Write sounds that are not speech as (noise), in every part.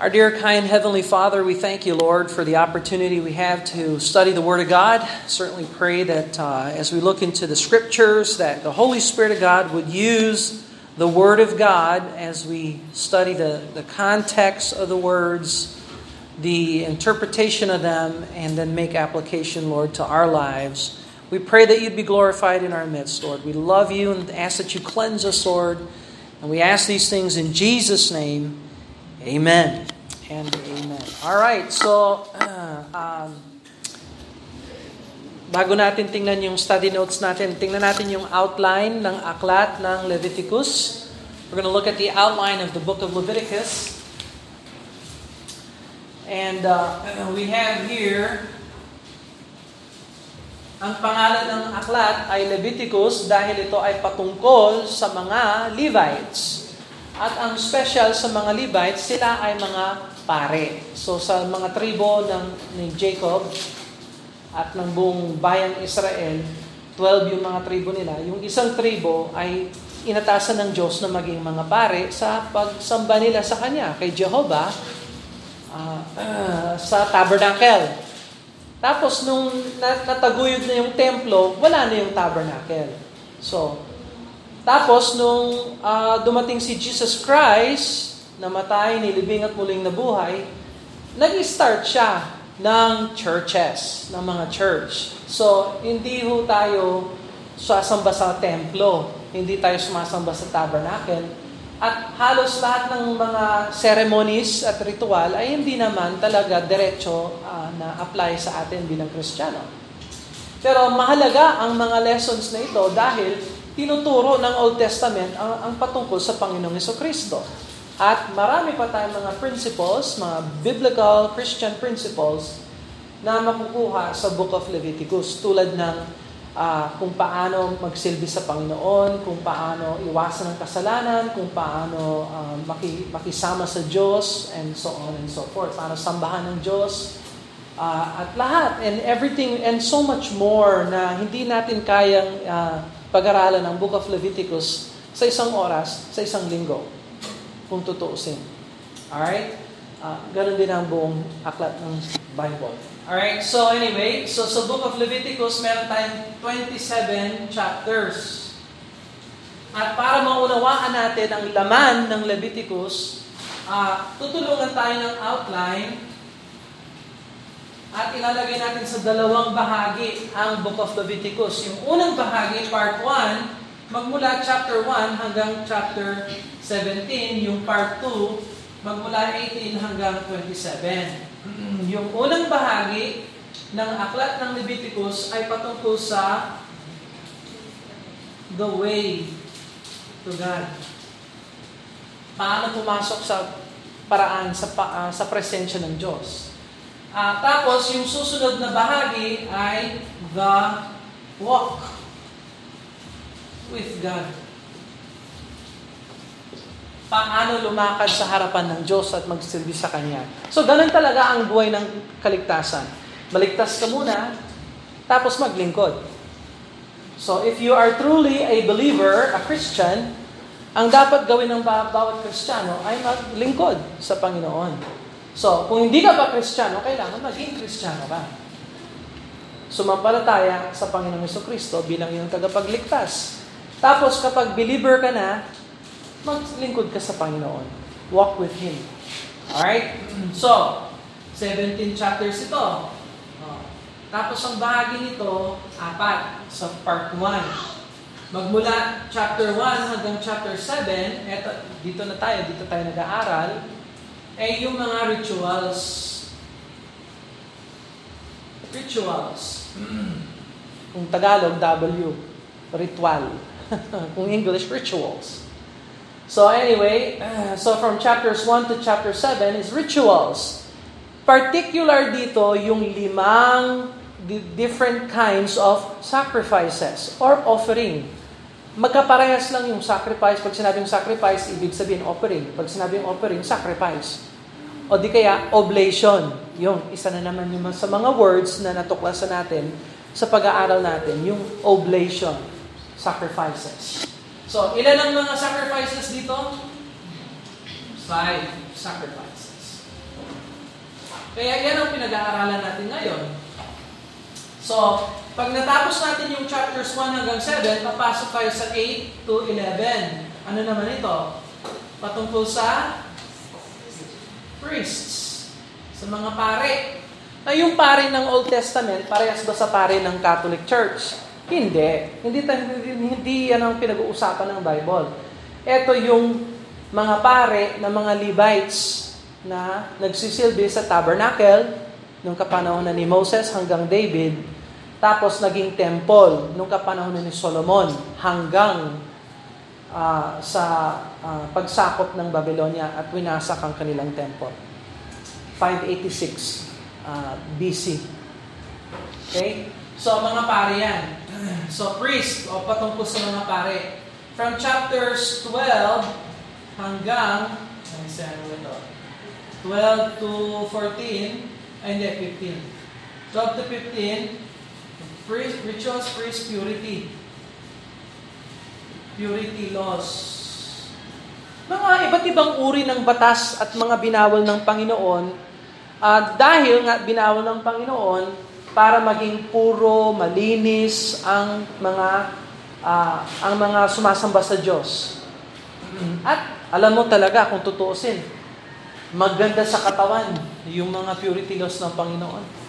Our dear, kind Heavenly Father, we thank you, Lord, for the opportunity we have to study the Word of God. Certainly pray that uh, as we look into the Scriptures, that the Holy Spirit of God would use the Word of God as we study the, the context of the words, the interpretation of them, and then make application, Lord, to our lives. We pray that you'd be glorified in our midst, Lord. We love you and ask that you cleanse us, Lord. And we ask these things in Jesus' name. Amen and amen. All right, so uh, um, bago natin tingnan yung study notes natin, tingnan natin yung outline ng aklat ng Leviticus. We're going to look at the outline of the book of Leviticus. And uh, we have here ang pangalan ng aklat ay Leviticus dahil ito ay patungkol sa mga Levites. At ang special sa mga Levites, sila ay mga pare. So sa mga tribo ng ni Jacob at ng buong bayang Israel, 12 yung mga tribo nila. Yung isang tribo ay inatasan ng Diyos na maging mga pare sa pagsamba nila sa Kanya, kay Jehovah, uh, uh, (clears throat) sa tabernacle. Tapos nung nataguyod na yung templo, wala na yung tabernacle. So, tapos, nung uh, dumating si Jesus Christ, namatay, nilibing at muling nabuhay, nag-start siya ng churches, ng mga church. So, hindi ho tayo sasamba sa templo, hindi tayo sumasamba sa tabernacle, at halos lahat ng mga ceremonies at ritual ay hindi naman talaga diretso uh, na apply sa atin bilang Kristiyano. Pero mahalaga ang mga lessons na ito dahil tinuturo ng Old Testament ang, ang patungkol sa Panginoong Heso Kristo. At marami pa tayong mga principles, mga biblical Christian principles na makukuha sa Book of Leviticus tulad ng uh, kung paano magsilbi sa Panginoon, kung paano iwasan ang kasalanan, kung paano uh, maki, makisama sa Diyos, and so on and so forth. Paano sambahan ng Diyos, uh, at lahat, and everything, and so much more na hindi natin kayang uh, pag-aralan ng Book of Leviticus sa isang oras, sa isang linggo, kung tutuusin. Alright? Uh, ganun din ang buong aklat ng Bible. Alright, so anyway, so sa Book of Leviticus, meron tayong 27 chapters. At para maunawaan natin ang laman ng Leviticus, uh, tutulungan tayo ng outline at ilalagay natin sa dalawang bahagi ang Book of Leviticus. Yung unang bahagi, part 1, magmula chapter 1 hanggang chapter 17. Yung part 2, magmula 18 hanggang 27. Yung unang bahagi ng aklat ng Leviticus ay patungkol sa the way to God. Paano pumasok sa paraan sa uh, sa presensya ng Diyos. Uh, tapos, yung susunod na bahagi ay the walk with God. Paano lumakad sa harapan ng Diyos at magsilbi sa Kanya. So, ganun talaga ang buhay ng kaligtasan. Maligtas ka muna, tapos maglingkod. So, if you are truly a believer, a Christian, ang dapat gawin ng bawat Kristiyano ay maglingkod sa Panginoon. So, kung hindi ka pa Kristiyano, kailangan maging Kristiyano ka. Sumampalataya sa Panginoong Yeso Kristo bilang iyong tagapagligtas. Tapos kapag believer ka na, maglingkod ka sa Panginoon. Walk with Him. Alright? So, 17 chapters ito. Oh. Tapos ang bahagi nito, apat sa part 1. Magmula chapter 1 hanggang chapter 7, eto, dito na tayo, dito tayo nag-aaral ay yung mga rituals. Rituals. Kung Tagalog, W. Ritual. (laughs) Kung English, rituals. So anyway, uh, so from chapters 1 to chapter 7 is rituals. Particular dito yung limang different kinds of sacrifices or offering. Magkaparehas lang yung sacrifice. Pag sinabing sacrifice, ibig sabihin offering. Pag sinabing offering, sacrifice. O di kaya, oblation. Yung isa na naman yung sa mga words na natuklasan natin sa pag-aaral natin, yung oblation, sacrifices. So, ilan ang mga sacrifices dito? Five sacrifices. Kaya yan ang pinag-aaralan natin ngayon. So, pag natapos natin yung chapters 1 hanggang 7, papasok tayo sa 8 to 11. Ano naman ito? Patungkol sa priests, sa mga pare. Na yung pare ng Old Testament, parehas ba sa pare ng Catholic Church? Hindi. Hindi, hindi, yan ang pinag-uusapan ng Bible. Ito yung mga pare ng mga Levites na nagsisilbi sa tabernacle nung kapanahon ni Moses hanggang David, tapos naging temple nung kapanahon ni Solomon hanggang uh, sa uh, pagsakop ng Babylonia at winasak ang kanilang temple. 586 uh, BC. Okay? So, mga pare yan. (clears throat) So, priest, o patungkol sa mga pare. From chapters 12 hanggang, ano ito? 12 to 14, ay hindi, 15. 12 to 15, priest, rituals, priest, purity. Purity laws. Mga iba't ibang uri ng batas at mga binawal ng Panginoon, uh, dahil nga binawal ng Panginoon, para maging puro, malinis ang mga uh, ang mga sumasamba sa Diyos. At alam mo talaga kung tutuusin, maganda sa katawan yung mga purity laws ng Panginoon.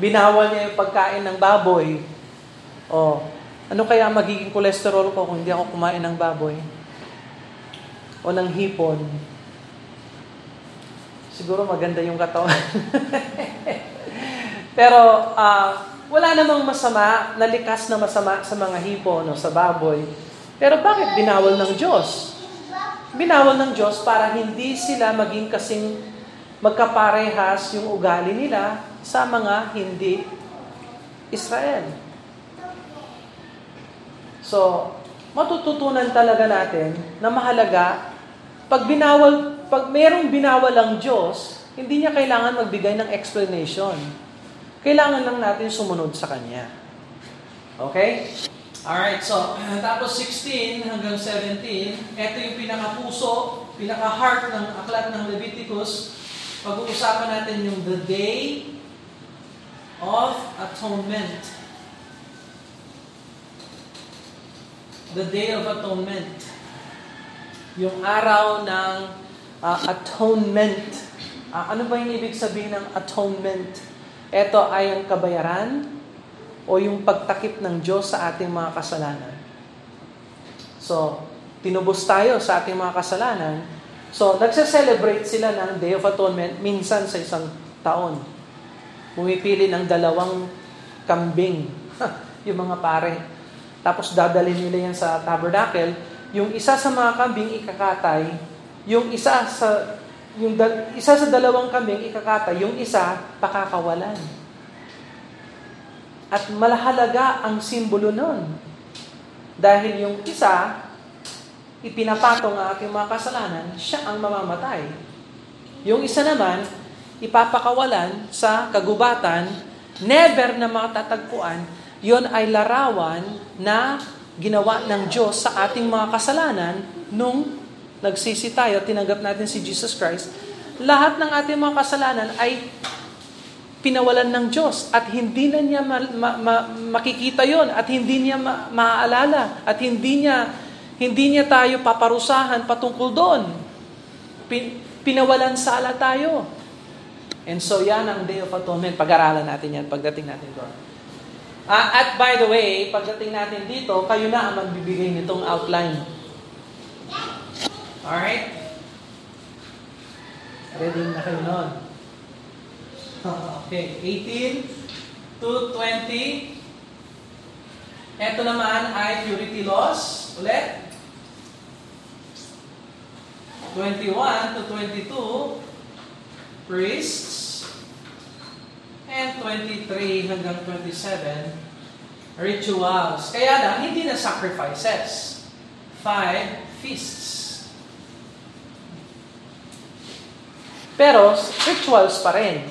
Binawal niya yung pagkain ng baboy. O, ano kaya magiging kolesterol ko kung hindi ako kumain ng baboy? O ng hipon? Siguro maganda yung katawan. (laughs) Pero uh, wala namang masama, nalikas na masama sa mga hipon o sa baboy. Pero bakit binawal ng Diyos? binawal ng Diyos para hindi sila maging kasing magkaparehas yung ugali nila sa mga hindi Israel. So, matututunan talaga natin na mahalaga pag binawal, pag merong binawal ang Diyos, hindi niya kailangan magbigay ng explanation. Kailangan lang natin sumunod sa Kanya. Okay? Alright, so (clears throat) tapos 16 hanggang 17, ito yung pinakapuso, pinaka-heart ng aklat ng Leviticus. Pag-uusapan natin yung the day of atonement. The day of atonement. Yung araw ng uh, atonement. Uh, ano ba yung ibig sabihin ng atonement? Ito ay ang kabayaran o yung pagtakip ng Diyos sa ating mga kasalanan. So, tinubos tayo sa ating mga kasalanan. So, nagse-celebrate sila ng Day of Atonement minsan sa isang taon. Pumipili ng dalawang kambing, (laughs) yung mga pare. Tapos dadalhin nila yan sa tabernacle. Yung isa sa mga kambing ikakatay, yung isa sa yung dal, isa sa dalawang kambing ikakatay, yung isa pakakawalan. At malahalaga ang simbolo nun. Dahil yung isa, ipinapatong ang aking mga kasalanan, siya ang mamamatay. Yung isa naman, ipapakawalan sa kagubatan, never na matatagpuan, yon ay larawan na ginawa ng Diyos sa ating mga kasalanan nung nagsisi tayo, tinanggap natin si Jesus Christ. Lahat ng ating mga kasalanan ay pinawalan ng Diyos at hindi na niya ma, ma, ma, makikita yon at hindi niya ma, maaalala at hindi niya hindi niya tayo paparusahan patungkol doon. Pin, pinawalan sala tayo. And so yan ang Day of Atonement. Pag-aralan natin yan pagdating natin doon. Uh, at by the way, pagdating natin dito, kayo na ang magbibigay nitong outline. Alright? Ready na kayo noon. (laughs) Okay, 18 to 20. Ito naman ay purity laws. Ulit. 21 to 22, priests. And 23 hanggang 27, rituals. Kaya lang, hindi na sacrifices. Five feasts. Pero, rituals pa rin.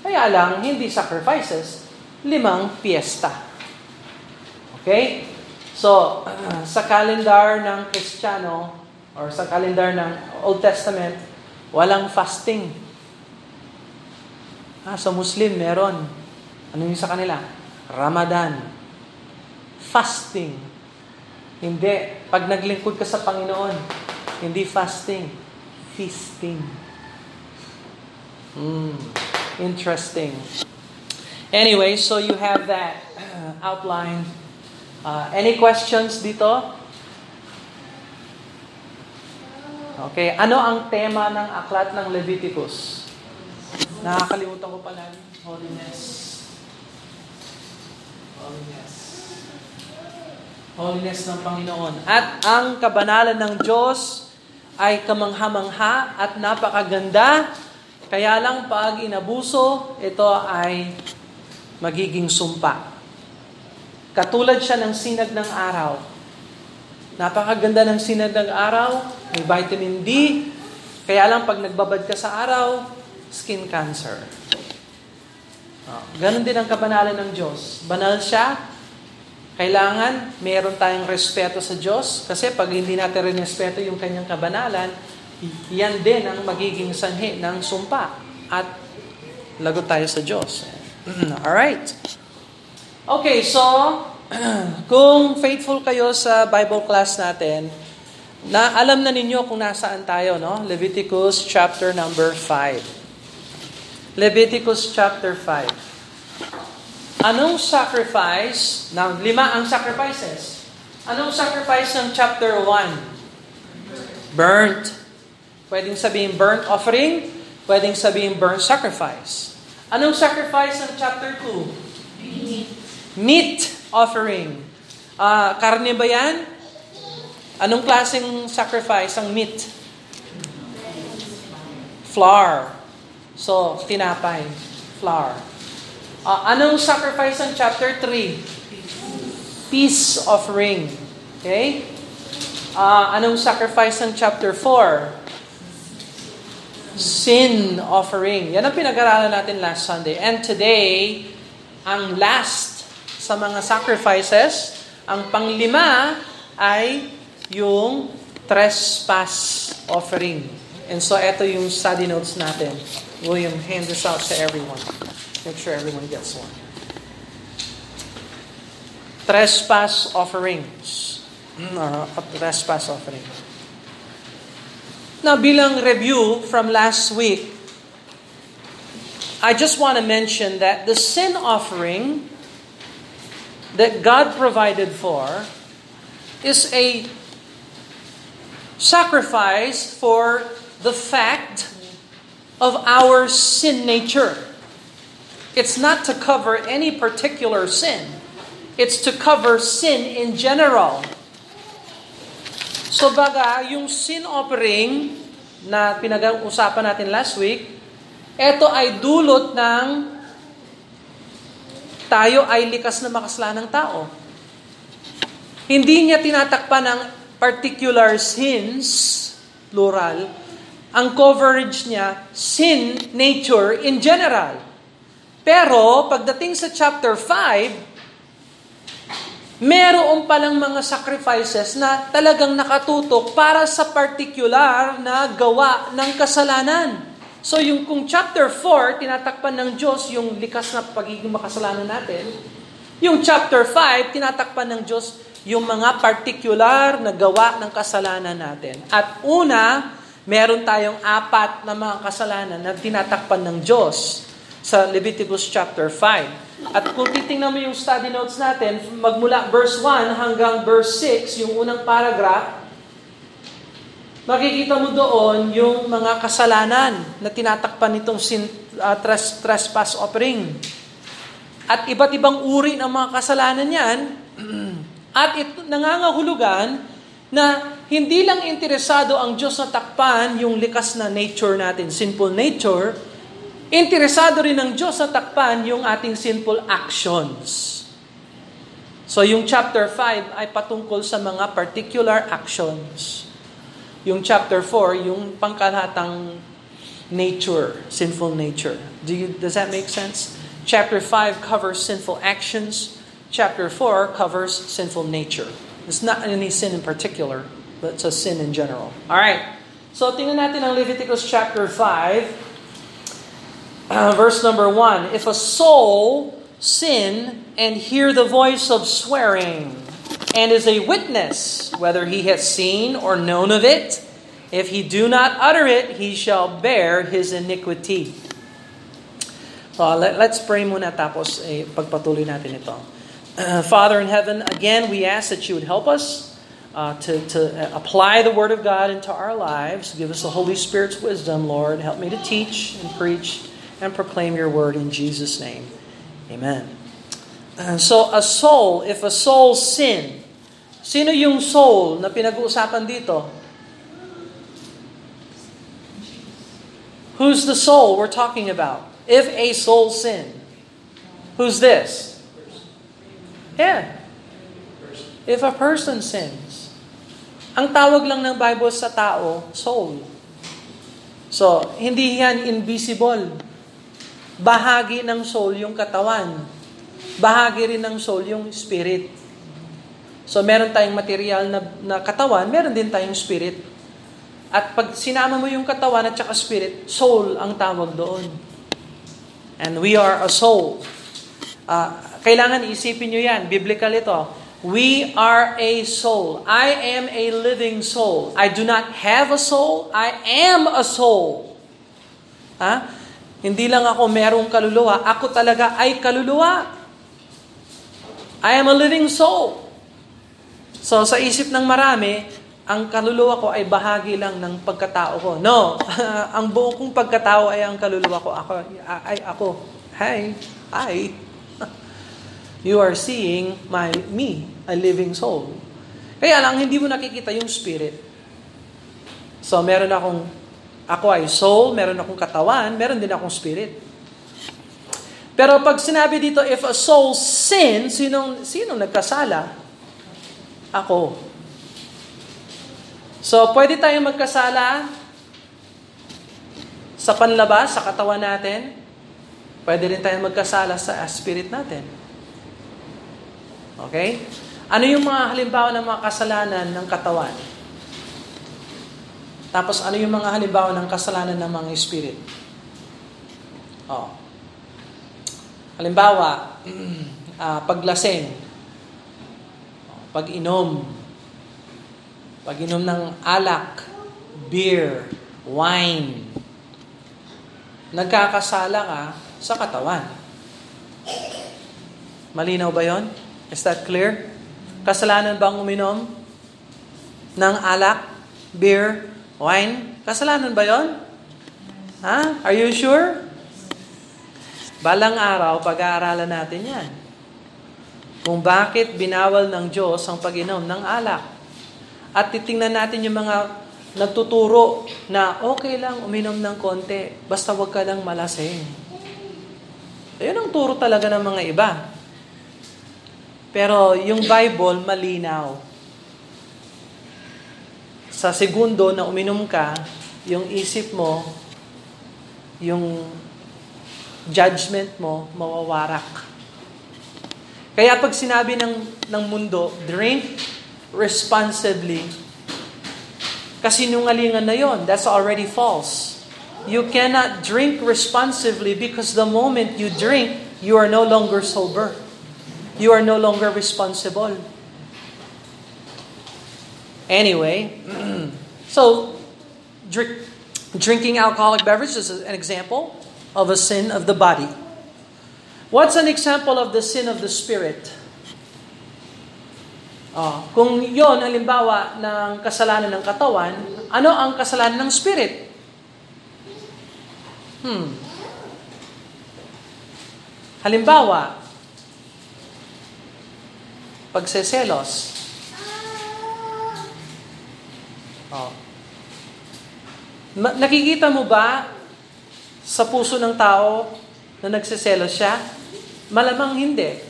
Kaya lang, hindi sacrifices, limang piyesta. Okay? So, (clears throat) sa calendar ng Kristiyano, or sa calendar ng Old Testament, walang fasting. Ah, sa Muslim, meron. Ano yung sa kanila? Ramadan. Fasting. Hindi. Pag naglingkod ka sa Panginoon, hindi fasting. Feasting. Mm, interesting. Anyway, so you have that uh, outline. Uh, any questions dito? Okay, ano ang tema ng aklat ng Leviticus? Nakakalimutan ko pala. Holiness. Holiness. Holiness ng Panginoon. At ang kabanalan ng Diyos ay kamangha-mangha at napakaganda. Kaya lang pag inabuso, ito ay magiging sumpa. Katulad siya ng sinag ng araw. Napakaganda ng sinag ng araw, may vitamin D. Kaya lang pag nagbabad ka sa araw, skin cancer. Oh, ganon din ang kabanalan ng Diyos. Banal siya, kailangan meron tayong respeto sa Diyos kasi pag hindi natin respeto yung kanyang kabanalan, yan din ang magiging sanhi ng sumpa at lagot tayo sa Diyos. (clears throat) Alright. Okay, so (clears throat) kung faithful kayo sa Bible class natin, na alam na ninyo kung nasaan tayo, no? Leviticus chapter number 5. Leviticus chapter 5. Anong sacrifice? Now, lima ang sacrifices. Anong sacrifice ng chapter 1? Burnt. Pwedeng sabihin burnt offering, pwedeng sabihin burnt sacrifice. Anong sacrifice ng chapter 2? Meat. Meat offering. Uh, karne ba yan? Anong klaseng sacrifice ang meat? Flour. So, tinapay. Flour. Uh, anong sacrifice ang chapter 3? Peace offering. Okay? Uh, anong sacrifice ang chapter 4? Sin offering. Yan ang pinag-aralan natin last Sunday. And today, ang last sa mga sacrifices. Ang panglima ay yung trespass offering. And so, ito yung study notes natin. William, hand this out to everyone. Make sure everyone gets one. Trespass offerings. Mm, or a trespass offering. Now, bilang review from last week, I just want to mention that the sin offering that God provided for is a sacrifice for the fact of our sin nature. It's not to cover any particular sin. It's to cover sin in general. So baga, yung sin offering na pinag-usapan natin last week, ito ay dulot ng tayo ay likas na makaslanang tao. Hindi niya tinatakpan ng particular sins, plural. Ang coverage niya, sin, nature, in general. Pero, pagdating sa chapter 5, meron palang mga sacrifices na talagang nakatutok para sa particular na gawa ng kasalanan. So yung kung chapter 4, tinatakpan ng Diyos yung likas na pagiging makasalanan natin, yung chapter 5, tinatakpan ng Diyos yung mga particular na gawa ng kasalanan natin. At una, meron tayong apat na mga kasalanan na tinatakpan ng Diyos sa Leviticus chapter 5. At kung titingnan mo yung study notes natin, magmula verse 1 hanggang verse 6, yung unang paragraph, makikita mo doon yung mga kasalanan na tinatakpan nitong sin, uh, tres, trespass offering. At iba't ibang uri ng mga kasalanan yan. (clears throat) At ito, nangangahulugan na hindi lang interesado ang Diyos na takpan yung likas na nature natin, sinful nature, interesado rin ng Diyos na takpan yung ating sinful actions. So yung chapter 5 ay patungkol sa mga particular actions. Yung chapter 4, yung pangkalatang nature, sinful nature. Do you, does that make sense? Chapter 5 covers sinful actions. Chapter 4 covers sinful nature. It's not any sin in particular, but it's a sin in general. All right. So tingnan natin ang Leviticus chapter 5. uh, verse number one. If a soul sin and hear the voice of swearing, and is a witness, whether he has seen or known of it, if he do not utter it, he shall bear his iniquity. So let, let's pray muna tapos eh, pagpatuloy natin ito. Uh, Father in heaven, again, we ask that you would help us uh, to, to apply the Word of God into our lives. Give us the Holy Spirit's wisdom, Lord. Help me to teach and preach and proclaim your Word in Jesus' name. Amen. Uh, so, a soul, if a soul sin, sino yung soul na pinag-uusapan dito? Who's the soul we're talking about? If a soul sin, who's this? Yeah. If a person sins, ang tawag lang ng Bible sa tao, soul. So, hindi yan invisible. Bahagi ng soul yung katawan. Bahagi rin ng soul yung spirit. So, meron tayong material na, na katawan, meron din tayong spirit. At pag sinama mo yung katawan at saka spirit, soul ang tawag doon. And we are a soul. Uh, kailangan isipin nyo yan. Biblical ito. We are a soul. I am a living soul. I do not have a soul. I am a soul. Ha? Hindi lang ako merong kaluluwa. Ako talaga ay kaluluwa. I am a living soul. So sa isip ng marami, ang kaluluwa ko ay bahagi lang ng pagkatao ko. No, (laughs) ang buong kong pagkatao ay ang kaluluwa ko. Ako, ay ako. Hi, I. (laughs) You are seeing my me, a living soul. Kaya lang, hindi mo nakikita yung spirit. So, meron akong, ako ay soul, meron akong katawan, meron din akong spirit. Pero pag sinabi dito, if a soul sin, sinong, sinong nagkasala? Ako. So, pwede tayong magkasala sa panlabas, sa katawan natin. Pwede rin tayong magkasala sa spirit natin. Okay? Ano yung mga halimbawa ng mga kasalanan ng katawan? Tapos ano yung mga halimbawa ng kasalanan ng mga spirit? Oh. Halimbawa, (clears throat) uh, paglaseng, pag-inom, pag-inom ng alak, beer, wine, nagkakasala ka sa katawan. Malinaw ba yon? Is that clear? Kasalanan bang uminom ng alak, beer, wine? Kasalanan ba yon? Ha? Are you sure? Balang araw, pag-aaralan natin yan. Kung bakit binawal ng Diyos ang pag-inom ng alak. At titingnan natin yung mga nagtuturo na okay lang uminom ng konti, basta wag ka lang malasing. Ayun ang turo talaga ng mga iba. Pero yung Bible, malinaw. Sa segundo na uminom ka, yung isip mo, yung judgment mo, mawawarak. Kaya pag sinabi ng, ng mundo, drink responsibly. Kasinungalingan na yon. That's already false. You cannot drink responsibly because the moment you drink, you are no longer sober. You are no longer responsible. Anyway, (clears throat) so drink, drinking alcoholic beverages is an example of a sin of the body. What's an example of the sin of the spirit? Oh, kung yon halimbawa ng kasalanan ng katawan, ano ang kasalanan ng spirit? Hmm. Halimbawa, pagseselos. Oh. Nakikita mo ba sa puso ng tao na nagseselos siya? Malamang hindi.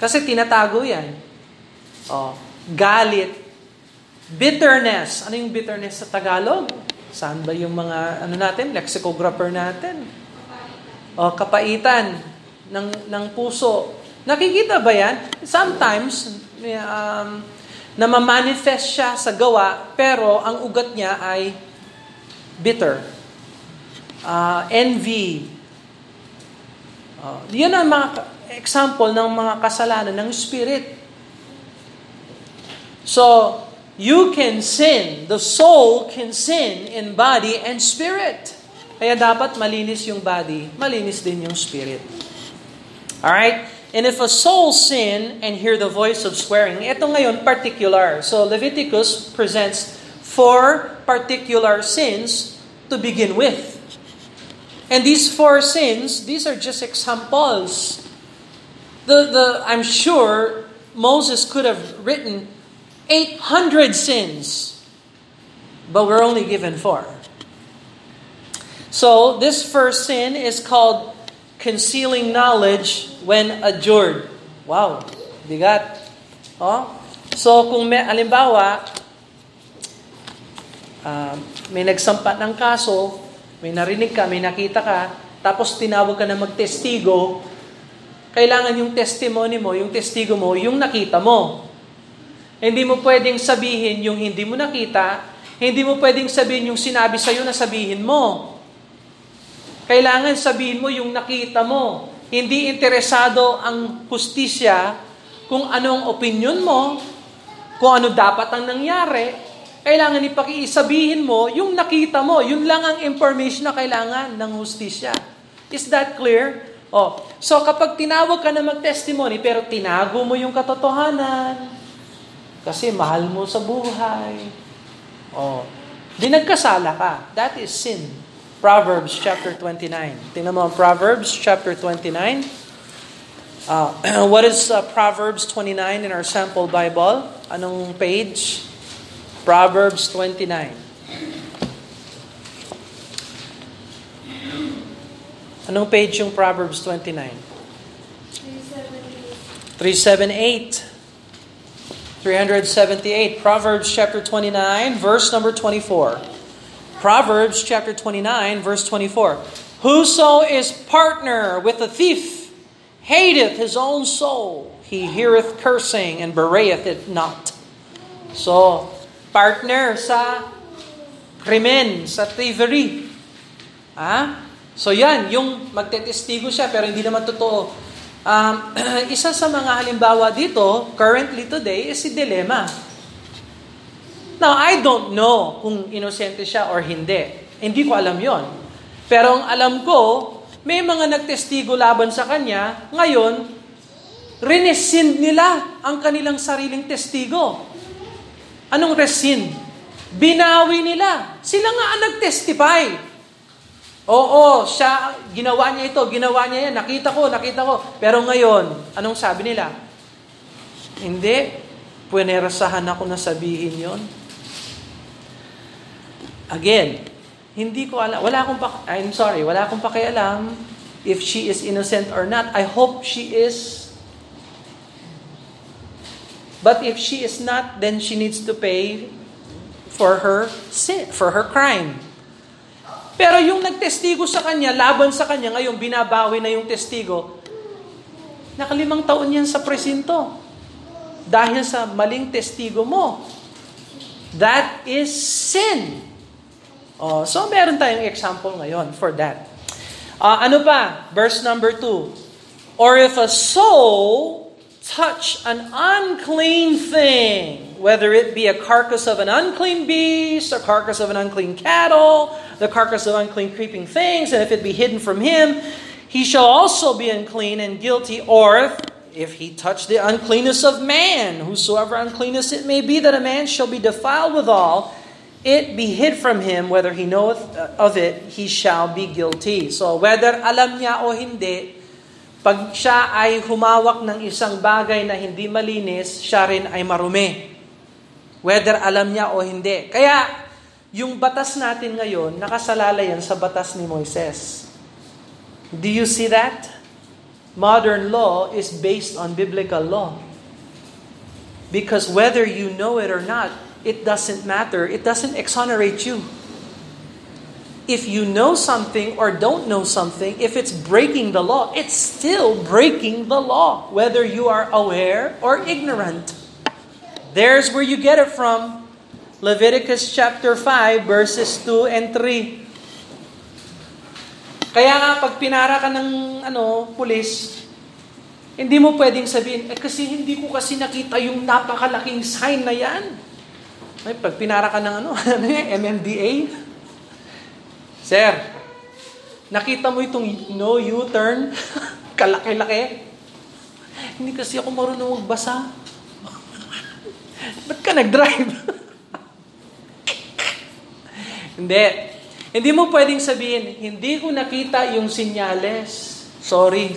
Kasi tinatago yan. Oh, galit. Bitterness. Ano yung bitterness sa Tagalog? Saan ba yung mga, ano natin, lexicographer natin? Oh, kapaitan ng, ng puso. Nakikita ba yan? Sometimes, um, namamanifest siya sa gawa, pero ang ugat niya ay bitter. Uh, envy, Uh, yun ang mga example ng mga kasalanan ng spirit. So, you can sin. The soul can sin in body and spirit. Kaya dapat malinis yung body, malinis din yung spirit. Alright? And if a soul sin and hear the voice of swearing, ito ngayon particular. So Leviticus presents four particular sins to begin with. And these four sins, these are just examples. The, the, I'm sure Moses could have written 800 sins, but we're only given four. So, this first sin is called concealing knowledge when adjured. Wow, bigat. Oh? So, kung may, alimbawa, uh, may nagsampa ng kaso, may narinig ka, may nakita ka, tapos tinawag ka na magtestigo, kailangan yung testimony mo, yung testigo mo, yung nakita mo. Hindi mo pwedeng sabihin yung hindi mo nakita, hindi mo pwedeng sabihin yung sinabi sa'yo na sabihin mo. Kailangan sabihin mo yung nakita mo. Hindi interesado ang justisya kung anong opinion mo, kung ano dapat ang nangyari, kailangan ipakisabihin mo yung nakita mo. Yun lang ang information na kailangan ng hustisya. Is that clear? Oh, so kapag tinawag ka na mag-testimony pero tinago mo yung katotohanan kasi mahal mo sa buhay. Oh, di nagkasala ka. That is sin. Proverbs chapter 29. Tingnan mo ang Proverbs chapter 29. Uh, (clears throat) what is uh, Proverbs 29 in our sample Bible? Anong page? Proverbs 29. Anong page yung Proverbs 29? 378. 378. Proverbs chapter 29, verse number 24. Proverbs chapter 29, verse 24. Whoso is partner with a thief hateth his own soul. He heareth cursing and bewrayeth it not. So, partner sa krimen, sa thievery. Ah? So yan, yung magtetestigo siya pero hindi naman totoo. Um, (clears throat) isa sa mga halimbawa dito, currently today, is si Dilemma. Now, I don't know kung inosente siya or hindi. Hindi ko alam yon. Pero ang alam ko, may mga nagtestigo laban sa kanya, ngayon, rinescind nila ang kanilang sariling testigo. Anong rescind? Binawi nila. Sila nga ang nag-testify. Oo, siya, ginawa niya ito, ginawa niya yan, nakita ko, nakita ko. Pero ngayon, anong sabi nila? Hindi, puwenerasahan ako na sabihin yon. Again, hindi ko alam, wala akong, pa, I'm sorry, wala akong pakialam if she is innocent or not. I hope she is But if she is not, then she needs to pay for her sin, for her crime. Pero yung nagtestigo sa kanya, laban sa kanya, ngayon binabawi na yung testigo, nakalimang taon yan sa presinto. Dahil sa maling testigo mo. That is sin. Oh, so meron tayong example ngayon for that. Uh, ano pa? Verse number 2. Or if a soul touch an unclean thing, whether it be a carcass of an unclean beast, a carcass of an unclean cattle, the carcass of unclean creeping things, and if it be hidden from him, he shall also be unclean and guilty, or if, he touch the uncleanness of man, whosoever uncleanness it may be that a man shall be defiled withal, it be hid from him, whether he knoweth of it, he shall be guilty. So whether alam niya o hindi, Pag siya ay humawak ng isang bagay na hindi malinis, siya rin ay marumi. Whether alam niya o hindi. Kaya, yung batas natin ngayon, nakasalala sa batas ni Moises. Do you see that? Modern law is based on biblical law. Because whether you know it or not, it doesn't matter. It doesn't exonerate you if you know something or don't know something, if it's breaking the law, it's still breaking the law, whether you are aware or ignorant. There's where you get it from. Leviticus chapter 5, verses 2 and 3. Kaya nga, pag pinara ka ng ano, pulis, hindi mo pwedeng sabihin, eh kasi hindi ko kasi nakita yung napakalaking sign na yan. Ay, pag pinara ka ng ano, (laughs) MMDA? Sir, nakita mo itong no U-turn? (laughs) Kalaki-laki? Hindi kasi ako marunong magbasa. (laughs) Ba't ka nag-drive? (laughs) hindi. Hindi mo pwedeng sabihin, hindi ko nakita yung sinyales. Sorry.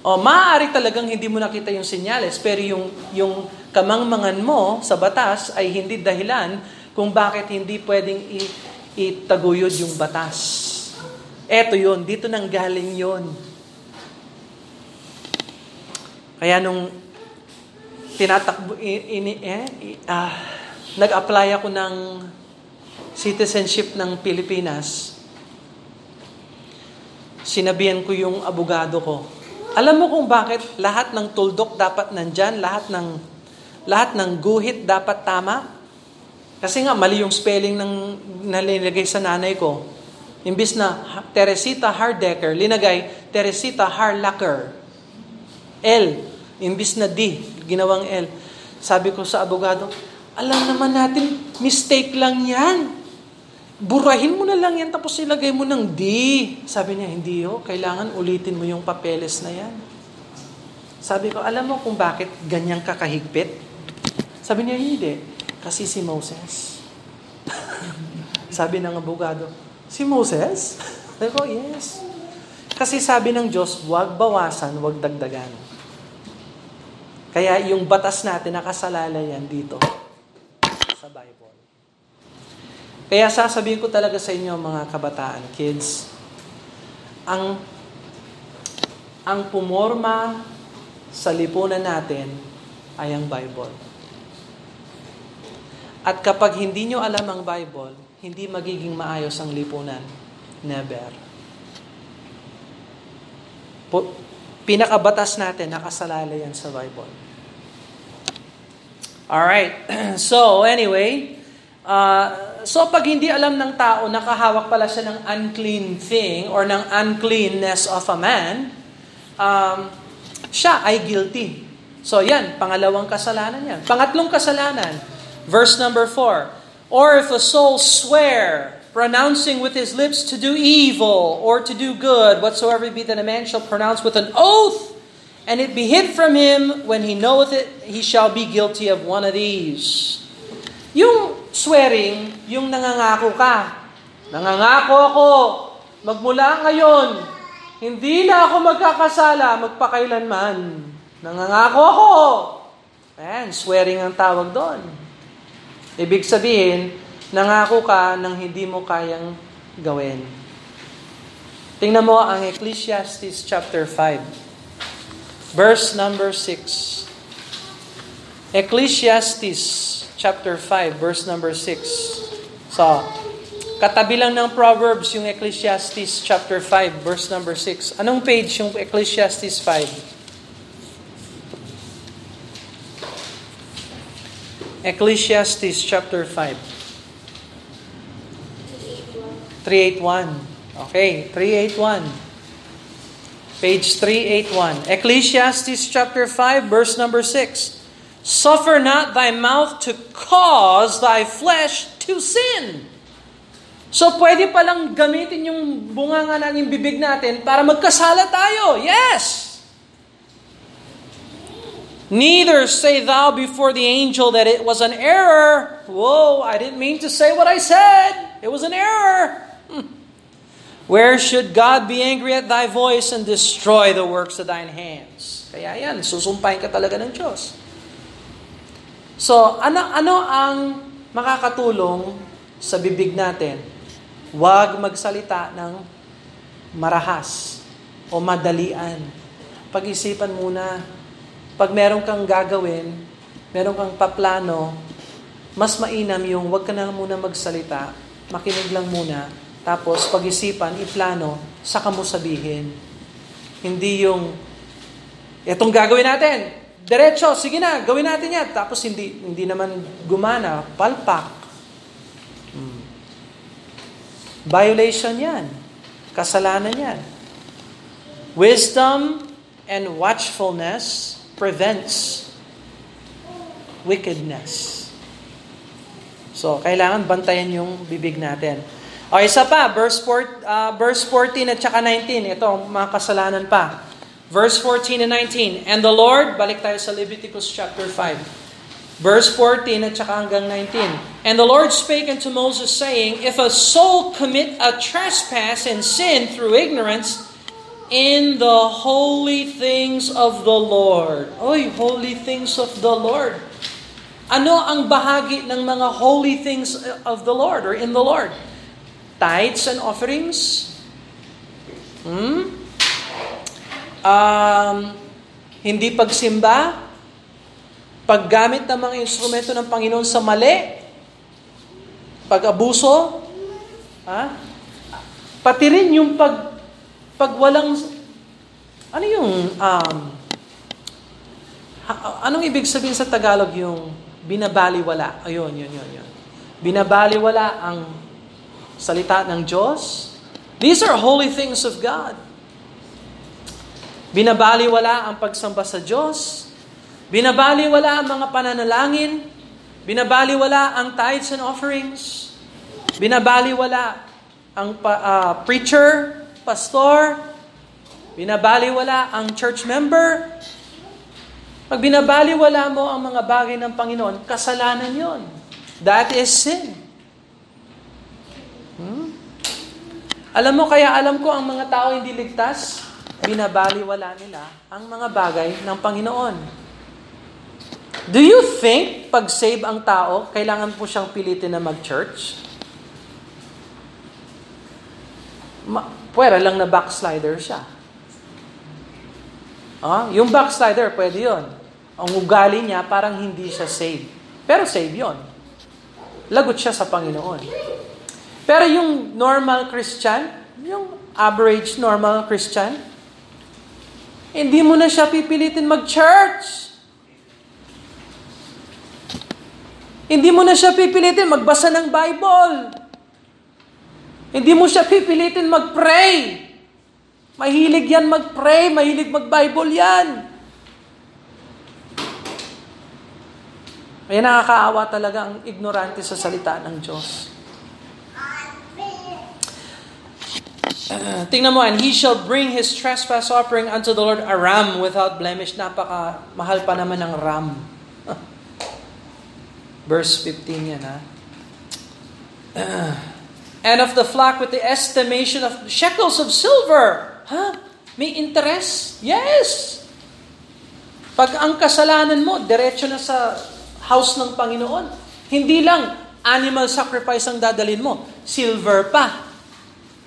O, maaari talagang hindi mo nakita yung sinyales, pero yung, yung kamangmangan mo sa batas ay hindi dahilan kung bakit hindi pwedeng itaguyod yung batas. Eto yun, dito nang galing yun. Kaya nung tinatakbo, ini, eh, uh, nag-apply ako ng citizenship ng Pilipinas, sinabihan ko yung abogado ko, alam mo kung bakit lahat ng tuldok dapat nandyan, lahat ng, lahat ng guhit dapat tama? Kasi nga, mali yung spelling ng nalinagay sa nanay ko. Imbis na Teresita Hardecker, linagay Teresita Harlacker. L. Imbis na D, ginawang L. Sabi ko sa abogado, alam naman natin, mistake lang yan. Burahin mo na lang yan tapos ilagay mo ng D. Sabi niya, hindi yo, kailangan ulitin mo yung papeles na yan. Sabi ko, alam mo kung bakit ganyang kakahigpit? Sabi niya, hindi. Kasi si Moses. sabi ng abogado, si Moses? Sabi ko, yes. Kasi sabi ng Diyos, huwag bawasan, huwag dagdagan. Kaya yung batas natin nakasalala yan dito sa Bible. Kaya sasabihin ko talaga sa inyo mga kabataan, kids, ang ang pumorma sa lipunan natin ay ang Bible. At kapag hindi nyo alam ang Bible, hindi magiging maayos ang lipunan. Never. Po, pinakabatas natin, nakasalala yan sa Bible. Alright. (clears throat) So, anyway, uh, so pag hindi alam ng tao, nakahawak pala siya ng unclean thing or ng uncleanness of a man, um, siya ay guilty. So yan, pangalawang kasalanan yan. Pangatlong kasalanan, verse number 4. Or if a soul swear, pronouncing with his lips to do evil or to do good, whatsoever be that a man shall pronounce with an oath, and it be hid from him when he knoweth it, he shall be guilty of one of these. Yung swearing, yung nangangako ka. Nangangako ako, magmula ngayon, hindi na ako magkakasala magpakailanman. Nangangako ako. Ayan, swearing ang tawag doon. Ibig sabihin, nangako ka nang hindi mo kayang gawin. Tingnan mo ang Ecclesiastes chapter 5. Verse number 6. Ecclesiastes chapter 5, verse number 6. So, katabi lang ng Proverbs yung Ecclesiastes chapter 5, verse number 6. Anong page yung Ecclesiastes 5? Ecclesiastes chapter 5. 381. Okay, 381. Page 381. Ecclesiastes chapter 5, verse number 6. Suffer not thy mouth to cause thy flesh to sin. So pwede palang gamitin yung bunga nga ng bibig natin para magkasala tayo. Yes! Neither say thou before the angel that it was an error. Whoa, I didn't mean to say what I said. It was an error. Hmm. Where should God be angry at thy voice and destroy the works of thine hands? Kaya yan, susumpahin ka talaga ng Diyos. So, ano, ano ang makakatulong sa bibig natin? Huwag magsalita ng marahas o madalian. Pag-isipan muna. Pag meron kang gagawin, meron kang paplano, mas mainam yung huwag ka na muna magsalita, makinig lang muna, tapos pag-isipan, iplano, saka mo sabihin. Hindi yung, itong gagawin natin, Diretso, sige na, gawin natin yan. Tapos hindi, hindi naman gumana, palpak. Hmm. Violation yan. Kasalanan yan. Wisdom and watchfulness prevents wickedness. So, kailangan bantayan yung bibig natin. O, isa pa, verse, 4, uh, verse 14 at saka 19. Ito, mga kasalanan pa. Verse 14 and 19. And the Lord, balik tayo sa Leviticus chapter 5. Verse 14 at saka hanggang 19. And the Lord spake unto Moses, saying, If a soul commit a trespass and sin through ignorance in the holy things of the Lord. Oy, holy things of the Lord. Ano ang bahagi ng mga holy things of the Lord or in the Lord? Tithes and offerings? Hmm? Um, hindi pagsimba? Paggamit ng mga instrumento ng Panginoon sa mali? Pag-abuso? Ha? Pati rin yung pag, pag walang, ano yung, um, anong ibig sabihin sa Tagalog yung binabaliwala? Ayun, yun, yun, yun. Binabaliwala ang salita ng Diyos. These are holy things of God. Binabaliwala ang pagsamba sa Diyos. Binabaliwala ang mga pananalangin. Binabaliwala ang tithes and offerings. Binabaliwala ang uh, preacher, pastor. Binabaliwala ang church member. Pag binabaliwala mo ang mga bagay ng Panginoon, kasalanan yon. That is sin. Hmm? Alam mo, kaya alam ko ang mga tao hindi ligtas, binabaliwala nila ang mga bagay ng Panginoon. Do you think pag save ang tao, kailangan po siyang pilitin na mag-church? Ma- pwera lang na backslider siya. Ah, yung backslider, pwede yon. Ang ugali niya, parang hindi siya save. Pero save yon. Lagot siya sa Panginoon. Pero yung normal Christian, yung average normal Christian, hindi mo na siya pipilitin mag-church. Hindi mo na siya pipilitin magbasa ng Bible. Hindi mo siya pipilitin mag-pray. Mahilig yan mag-pray, mahilig mag-Bible yan. Kaya nakakaawa talaga ang ignorante sa salita ng Diyos. Uh, tingnan mo, and he shall bring his trespass offering unto the Lord a ram without blemish. Napaka mahal pa naman ng ram. (laughs) Verse 15 yan, ha? Uh, and of the flock with the estimation of shekels of silver. Huh? May interest? Yes! Pag ang kasalanan mo, diretso na sa house ng Panginoon. Hindi lang animal sacrifice ang dadalin mo, silver pa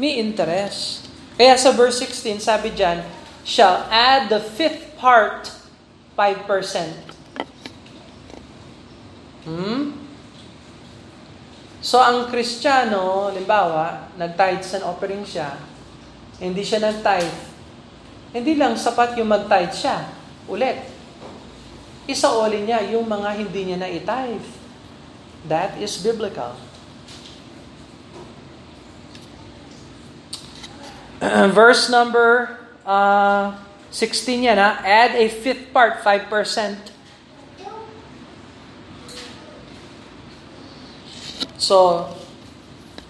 may interest. Kaya sa verse 16, sabi dyan, shall add the fifth part, 5%. Hmm? So, ang Kristiyano, limbawa, nag-tithes and offering siya, hindi siya nag-tithe, hindi lang sapat yung mag-tithe siya. Ulit. Isaoli niya yung mga hindi niya na-tithe. That is biblical. (clears throat) verse number uh, 16 yan ha. Add a fifth part, 5%. So,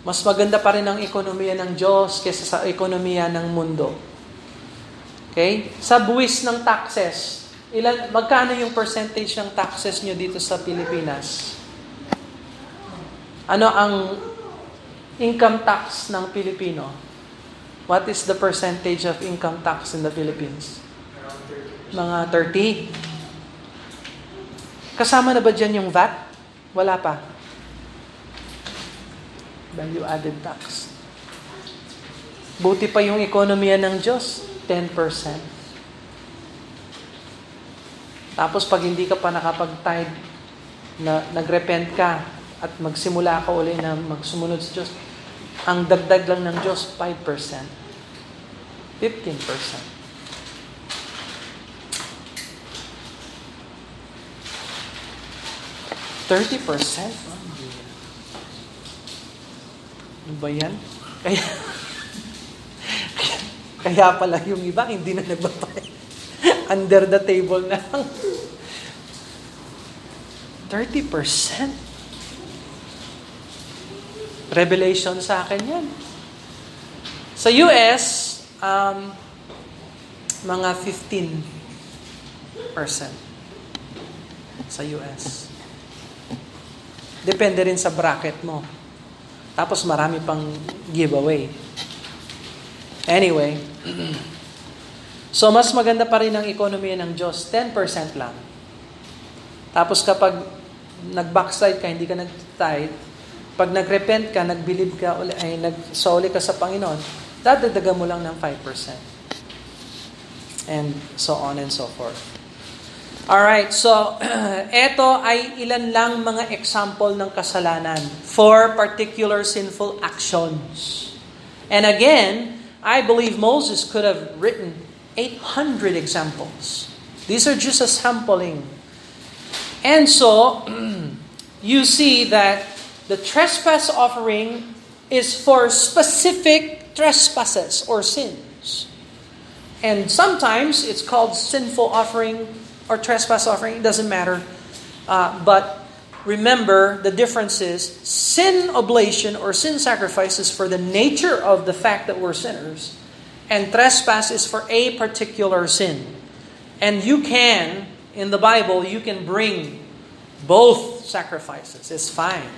mas maganda pa rin ang ekonomiya ng Diyos kaysa sa ekonomiya ng mundo. Okay? Sa buwis ng taxes, ilan, magkano yung percentage ng taxes nyo dito sa Pilipinas? Ano ang income tax ng Pilipino? What is the percentage of income tax in the Philippines? Mga 30. Kasama na ba dyan yung VAT? Wala pa. Value added tax. Buti pa yung ekonomiya ng Diyos, 10%. Tapos pag hindi ka pa nakapag-tithe, na, nagrepent ka at magsimula ka uli na magsumunod sa Diyos, ang dagdag lang ng Diyos, 5%. 15%. Thirty percent? Ano ba yan? Kaya, Kaya pala yung iba, hindi na nagbabayad. Under the table na lang. 30%? Revelation sa akin yan. Sa US, um, mga 15% sa US. Depende rin sa bracket mo. Tapos marami pang giveaway. Anyway, so mas maganda pa rin ang ekonomiya ng Diyos, 10% lang. Tapos kapag nag-backslide ka, hindi ka nag-tithe, pag nag-repent ka, nag-believe ka, ay nag-soli ka sa Panginoon, dadagdagan mo lang ng 5%. And so on and so forth. Alright, so (clears throat) ito ay ilan lang mga example ng kasalanan for particular sinful actions. And again, I believe Moses could have written 800 examples. These are just a sampling. And so, (clears throat) you see that the trespass offering is for specific trespasses or sins. And sometimes it's called sinful offering or trespass offering, it doesn't matter. Uh, but remember the difference is sin oblation or sin sacrifice is for the nature of the fact that we're sinners, and trespass is for a particular sin. And you can, in the Bible, you can bring both sacrifices. It's fine.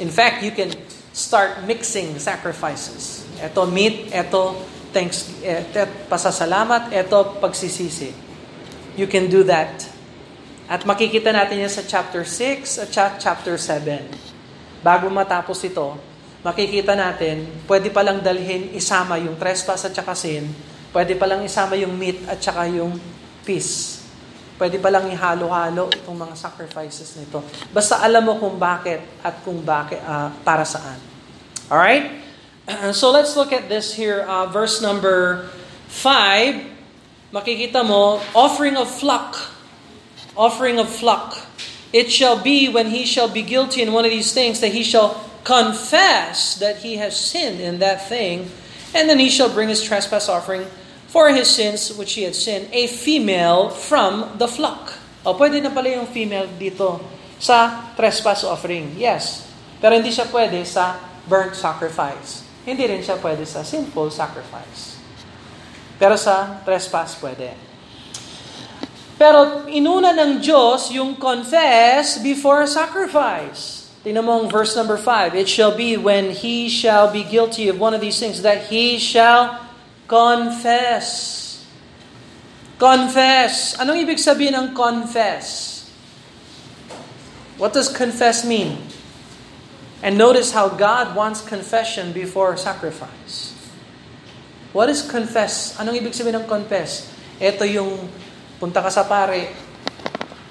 In fact, you can start mixing sacrifices. Ito meat, ito thanks, ito pasasalamat, ito pagsisisi. You can do that at makikita natin yan sa chapter 6 at chapter 7. Bago matapos ito, makikita natin, pwede palang dalhin, isama yung trespass at saka sin, pwede palang isama yung meat at saka yung peace. Pwede palang ihalo-halo itong mga sacrifices nito. Basta alam mo kung bakit at kung bakit, uh, para saan. Alright? (clears throat) So let's look at this here, uh, verse number 5. Makikita mo, offering of flock offering of flock. It shall be when he shall be guilty in one of these things that he shall confess that he has sinned in that thing, and then he shall bring his trespass offering for his sins which he had sinned, a female from the flock. O, pwede na pala yung female dito sa trespass offering. Yes. Pero hindi siya pwede sa burnt sacrifice. Hindi rin siya pwede sa sinful sacrifice. Pero sa trespass pwede. Pero inuna ng Diyos yung confess before sacrifice. Tingnan mo ang verse number 5. It shall be when he shall be guilty of one of these things that he shall confess. Confess. Anong ibig sabihin ng confess? What does confess mean? And notice how God wants confession before sacrifice. What is confess? Anong ibig sabihin ng confess? Ito yung punta ka sa pare,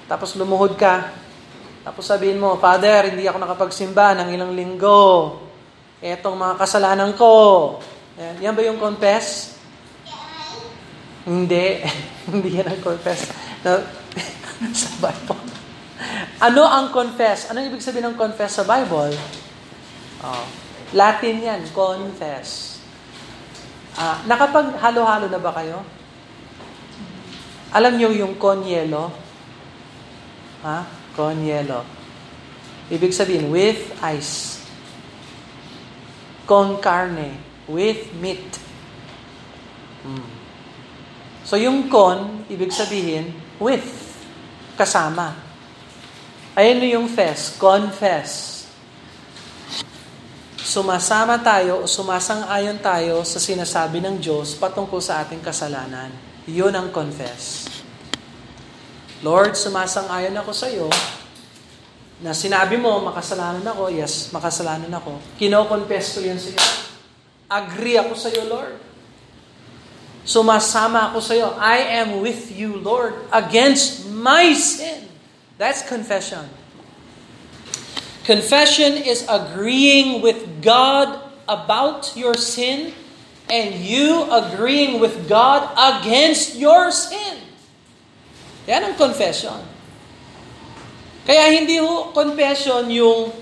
tapos lumuhod ka, tapos sabihin mo, Father, hindi ako nakapagsimba ng ilang linggo. Etong mga kasalanan ko. Yan, yan ba yung confess? Hindi. (laughs) hindi yan ang confess. Na, (laughs) sa Bible. Ano ang confess? Ano ibig sabihin ng confess sa Bible? Oh, Latin yan, confess. Ah, nakapag-halo-halo na ba kayo? Alam niyo yung konyelo? Ha? Konyelo. Ibig sabihin, with ice. Con carne. With meat. Hmm. So yung con, ibig sabihin, with. Kasama. Ayan yung fest. Confess. Sumasama tayo o sumasang-ayon tayo sa sinasabi ng Diyos patungkol sa ating kasalanan. Yun ang confess. Lord, sumasang-ayon ako sa iyo na sinabi mo, makasalanan ako. Yes, makasalanan ako. Kino-confess ko yun sa iyo. Agree ako sa iyo, Lord. Sumasama ako sa iyo. I am with you, Lord, against my sin. That's confession. Confession is agreeing with God about your sin and you agreeing with God against your sin. Yan ang confession. Kaya hindi ho confession yung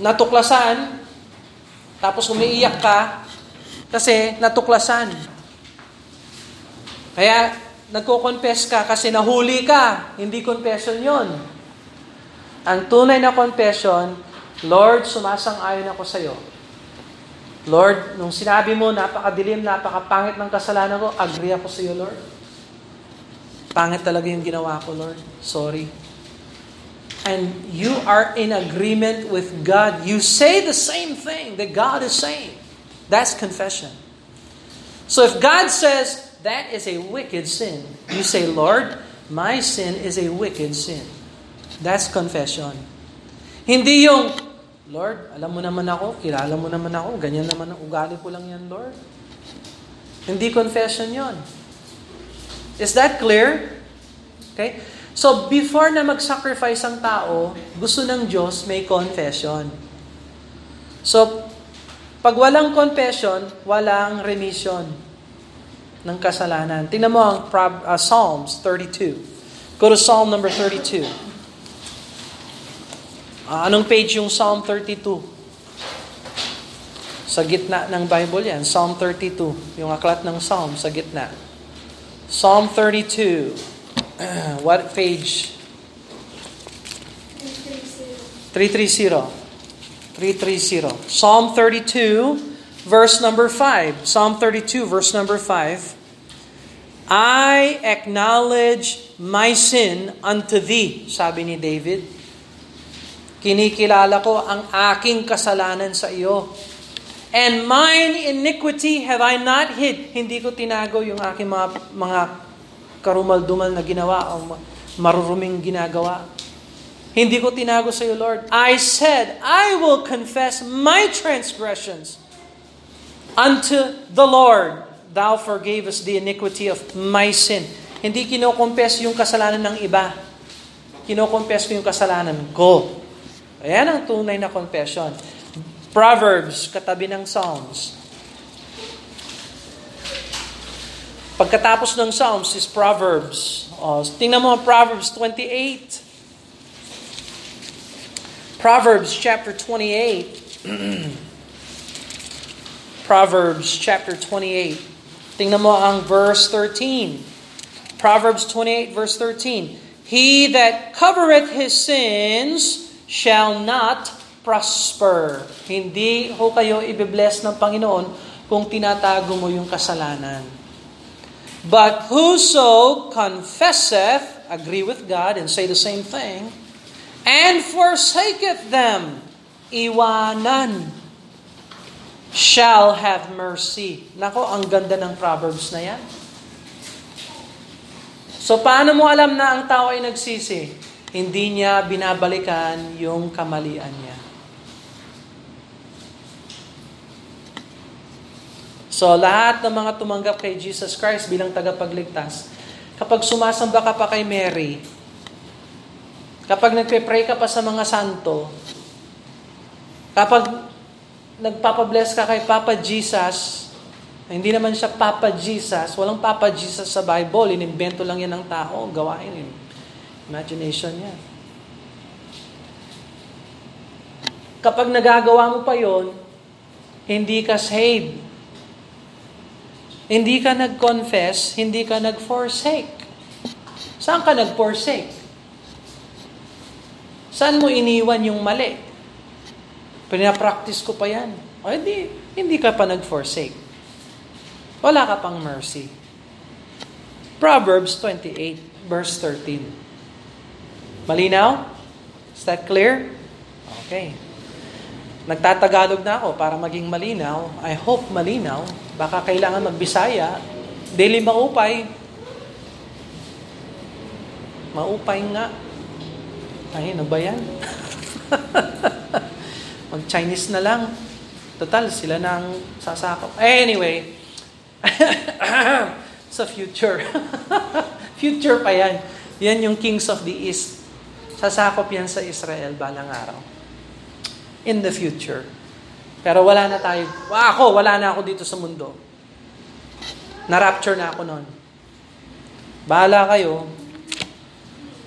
natuklasan, tapos umiiyak ka, Kasi natuklasan. Kaya nagko-confess ka kasi nahuli ka. Hindi confession yon. Ang tunay na confession, Lord, sumasang-ayon ako sa iyo. Lord, nung sinabi mo, napakadilim, napakapangit ng kasalanan ko, agree ako sa iyo, Lord. Pangit talaga yung ginawa ko, Lord. Sorry. And you are in agreement with God. You say the same thing that God is saying. That's confession. So if God says, that is a wicked sin, you say, Lord, my sin is a wicked sin. That's confession. Hindi yung, Lord, alam mo naman ako, kilala mo naman ako, ganyan naman ang ugali ko lang yan, Lord. Hindi confession yon. Is that clear? Okay? So, before na mag-sacrifice ang tao, gusto ng Diyos may confession. So, pag walang confession, walang remission ng kasalanan. Tingnan mo ang uh, Psalms 32. Go to Psalm number 32. Uh, anong page yung Psalm 32? Sa gitna ng Bible yan. Psalm 32. Yung aklat ng Psalm sa gitna. Psalm 32. (clears throat) what page? 330. 330. Psalm 32, verse number 5. Psalm 32, verse number 5. I acknowledge my sin unto thee, sabi ni David. Kinikilala ko ang aking kasalanan sa iyo. And mine iniquity have I not hid. Hindi ko tinago yung aking mga, mga karumal-dumal na ginawa o maruruming ginagawa. Hindi ko tinago sa iyo, Lord. I said, I will confess my transgressions unto the Lord. Thou forgavest the iniquity of my sin. Hindi kinokompes yung kasalanan ng iba. Kinokompes ko yung kasalanan ko. Ayan ang tunay na confession. Proverbs, katabi ng Psalms. Pagkatapos ng Psalms is Proverbs. O, tingnan mo Proverbs 28. Proverbs chapter 28. (clears throat) Proverbs chapter 28. Tingnan mo ang verse 13. Proverbs 28 verse 13. He that covereth his sins shall not prosper. Hindi ho kayo ibibless ng Panginoon kung tinatago mo yung kasalanan. But whoso confesseth, agree with God and say the same thing, and forsaketh them, iwanan, shall have mercy. Nako, ang ganda ng Proverbs na yan. So, paano mo alam na ang tao ay nagsisi? Hindi niya binabalikan yung kamalian niya. So, lahat ng mga tumanggap kay Jesus Christ bilang tagapagligtas, kapag sumasamba ka pa kay Mary, Kapag nagpe-pray ka pa sa mga santo, kapag nagpapabless ka kay Papa Jesus, hindi naman siya Papa Jesus, walang Papa Jesus sa Bible, inimbento lang yan ng tao, gawain yun. Imagination niya. Kapag nagagawa mo pa yon, hindi ka saved. Hindi ka nag-confess, hindi ka nag-forsake. Saan ka nag-forsake? Saan mo iniwan yung mali? Pinapractice ko pa yan. O hindi, hindi ka pa nag-forsake. Wala ka pang mercy. Proverbs 28, verse 13. Malinaw? Is that clear? Okay. Nagtatagalog na ako para maging malinaw. I hope malinaw. Baka kailangan magbisaya. Daily maupay. Maupay nga. Ay, ano ba yan? (laughs) Mag-Chinese na lang. Total, sila nang sasakop. Anyway, (coughs) sa future. (laughs) future pa yan. Yan yung kings of the east. Sasakop yan sa Israel balang araw. In the future. Pero wala na tayo. Ako, wala na ako dito sa mundo. Na-rapture na ako noon. Bahala kayo.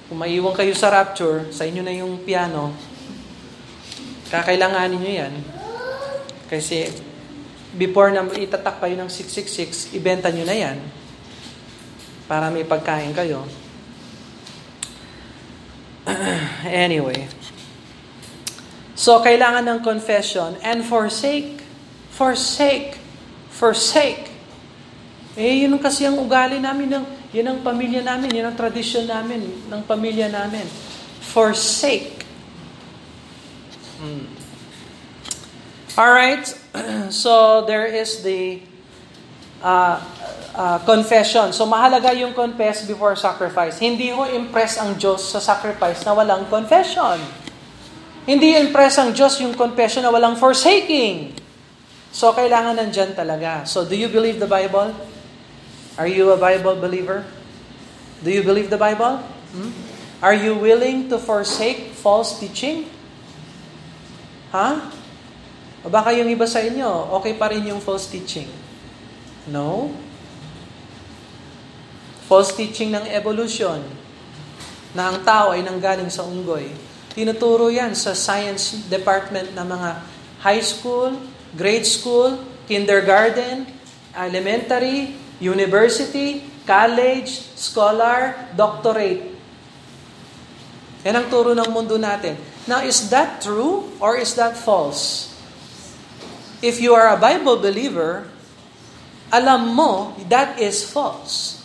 Kung maiwan kayo sa rapture, sa inyo na yung piano, kakailanganin nyo yan. Kasi before na itatak kayo ng 666, ibenta nyo na yan para may pagkain kayo. (clears throat) anyway. So, kailangan ng confession and forsake. Forsake. Forsake. Eh, yun kasi ang ugali namin, ng, yun ang pamilya namin, yun ang tradisyon namin, ng pamilya namin. Forsake. Hmm. Alright, (clears throat) so there is the uh, uh, confession. So mahalaga yung confess before sacrifice. Hindi ho impress ang Diyos sa sacrifice na walang confession. Hindi impress ang Diyos yung confession na walang forsaking. So kailangan nandyan talaga. So do you believe the Bible? Are you a Bible believer? Do you believe the Bible? Hmm? Are you willing to forsake false teaching? Ha? Huh? O baka yung iba sa inyo, okay pa rin yung false teaching. No? False teaching ng evolution, na ang tao ay nanggaling sa unggoy. Tinuturo yan sa science department ng mga high school, grade school, kindergarten, elementary, university, college, scholar, doctorate. Yan ang turo ng mundo natin. Now, is that true or is that false? if you are a Bible believer, alam mo that is false.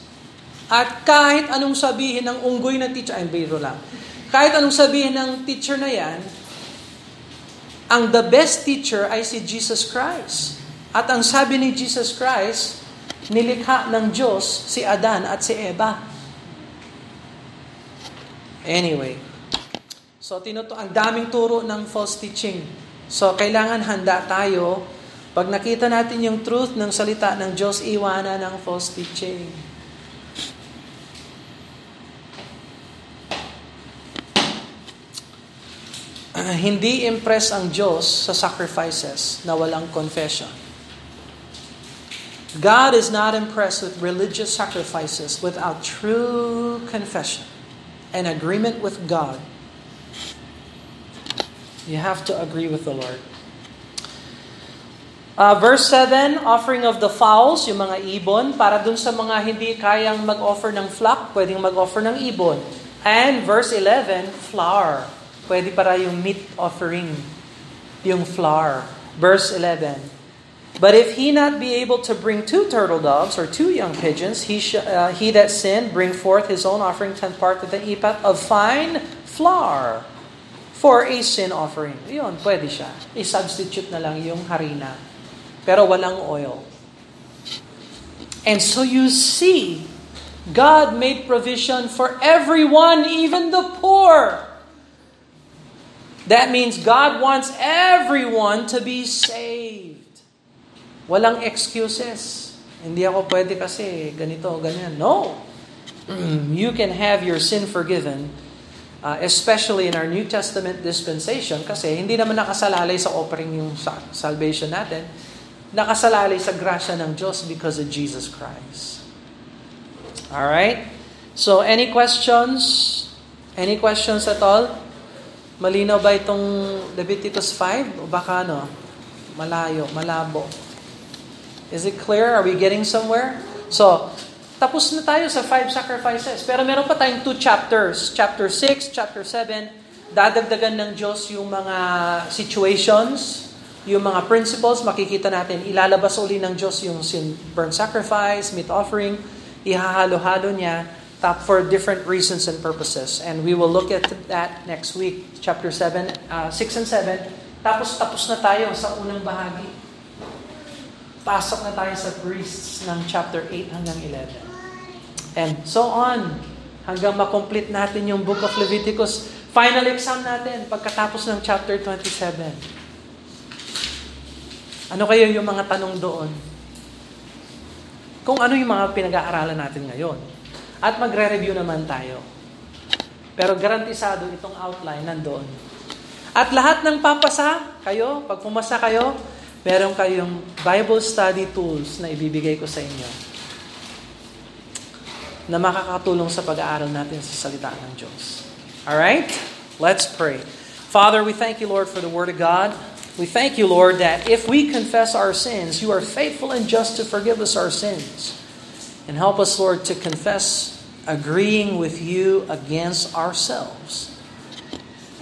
At kahit anong sabihin ng unggoy na teacher, ay biro lang, kahit anong sabihin ng teacher na yan, ang the best teacher ay si Jesus Christ. At ang sabi ni Jesus Christ, nilikha ng Diyos si Adan at si Eva. Anyway, so tinuto ang daming turo ng false teaching So, kailangan handa tayo. Pag nakita natin yung truth ng salita ng Diyos, iwanan ng false teaching. (clears throat) Hindi impress ang Diyos sa sacrifices na walang confession. God is not impressed with religious sacrifices without true confession and agreement with God You have to agree with the Lord. Uh, verse 7, offering of the fowls, yung mga ibon, para dun sa mga hindi kayang mag-offer ng flock, pwedeng mag-offer ng ibon. And verse 11, flour. Pwede para yung meat offering, yung flour. Verse 11, But if he not be able to bring two turtle doves or two young pigeons, he, sh- uh, he that sinned bring forth his own offering tenth part of the ephah of fine flour for a sin offering. Yun, pwede siya. I-substitute na lang yung harina. Pero walang oil. And so you see, God made provision for everyone, even the poor. That means God wants everyone to be saved. Walang excuses. Hindi ako pwede kasi ganito, ganyan. No. You can have your sin forgiven Uh, especially in our New Testament dispensation kasi hindi naman nakasalalay sa offering yung salvation natin. Nakasalalay sa grasya ng Diyos because of Jesus Christ. All right? So, any questions? Any questions at all? Malinaw ba itong Leviticus 5? O baka ano? Malayo, malabo. Is it clear? Are we getting somewhere? So, tapos na tayo sa five sacrifices. Pero meron pa tayong two chapters. Chapter 6, chapter 7. Dadagdagan ng Diyos yung mga situations, yung mga principles. Makikita natin, ilalabas uli ng Diyos yung sin, burnt sacrifice, meat offering. Ihahalo-halo niya top for different reasons and purposes. And we will look at that next week. Chapter 7, uh, 6 and 7. Tapos tapos na tayo sa unang bahagi. Pasok na tayo sa priests ng chapter 8 hanggang 11. And so on. Hanggang makomplete natin yung book of Leviticus. Final exam natin pagkatapos ng chapter 27. Ano kayo yung mga tanong doon? Kung ano yung mga pinag-aaralan natin ngayon. At magre-review naman tayo. Pero garantisado itong outline nandoon. At lahat ng papasa kayo, pag pumasa kayo, meron kayong Bible study tools na ibibigay ko sa inyo na makakatulong sa pag-aaral natin sa salita ng Diyos. All right? Let's pray. Father, we thank you, Lord, for the Word of God. We thank you, Lord, that if we confess our sins, you are faithful and just to forgive us our sins. And help us, Lord, to confess agreeing with you against ourselves.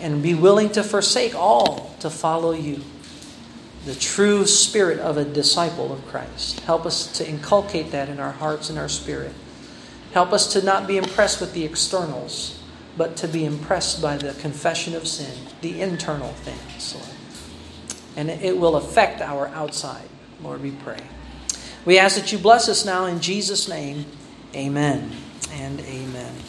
And be willing to forsake all to follow you. The true spirit of a disciple of Christ. Help us to inculcate that in our hearts and our spirit. Help us to not be impressed with the externals, but to be impressed by the confession of sin, the internal things, Lord and it will affect our outside. Lord, we pray. We ask that you bless us now in Jesus' name. Amen and amen.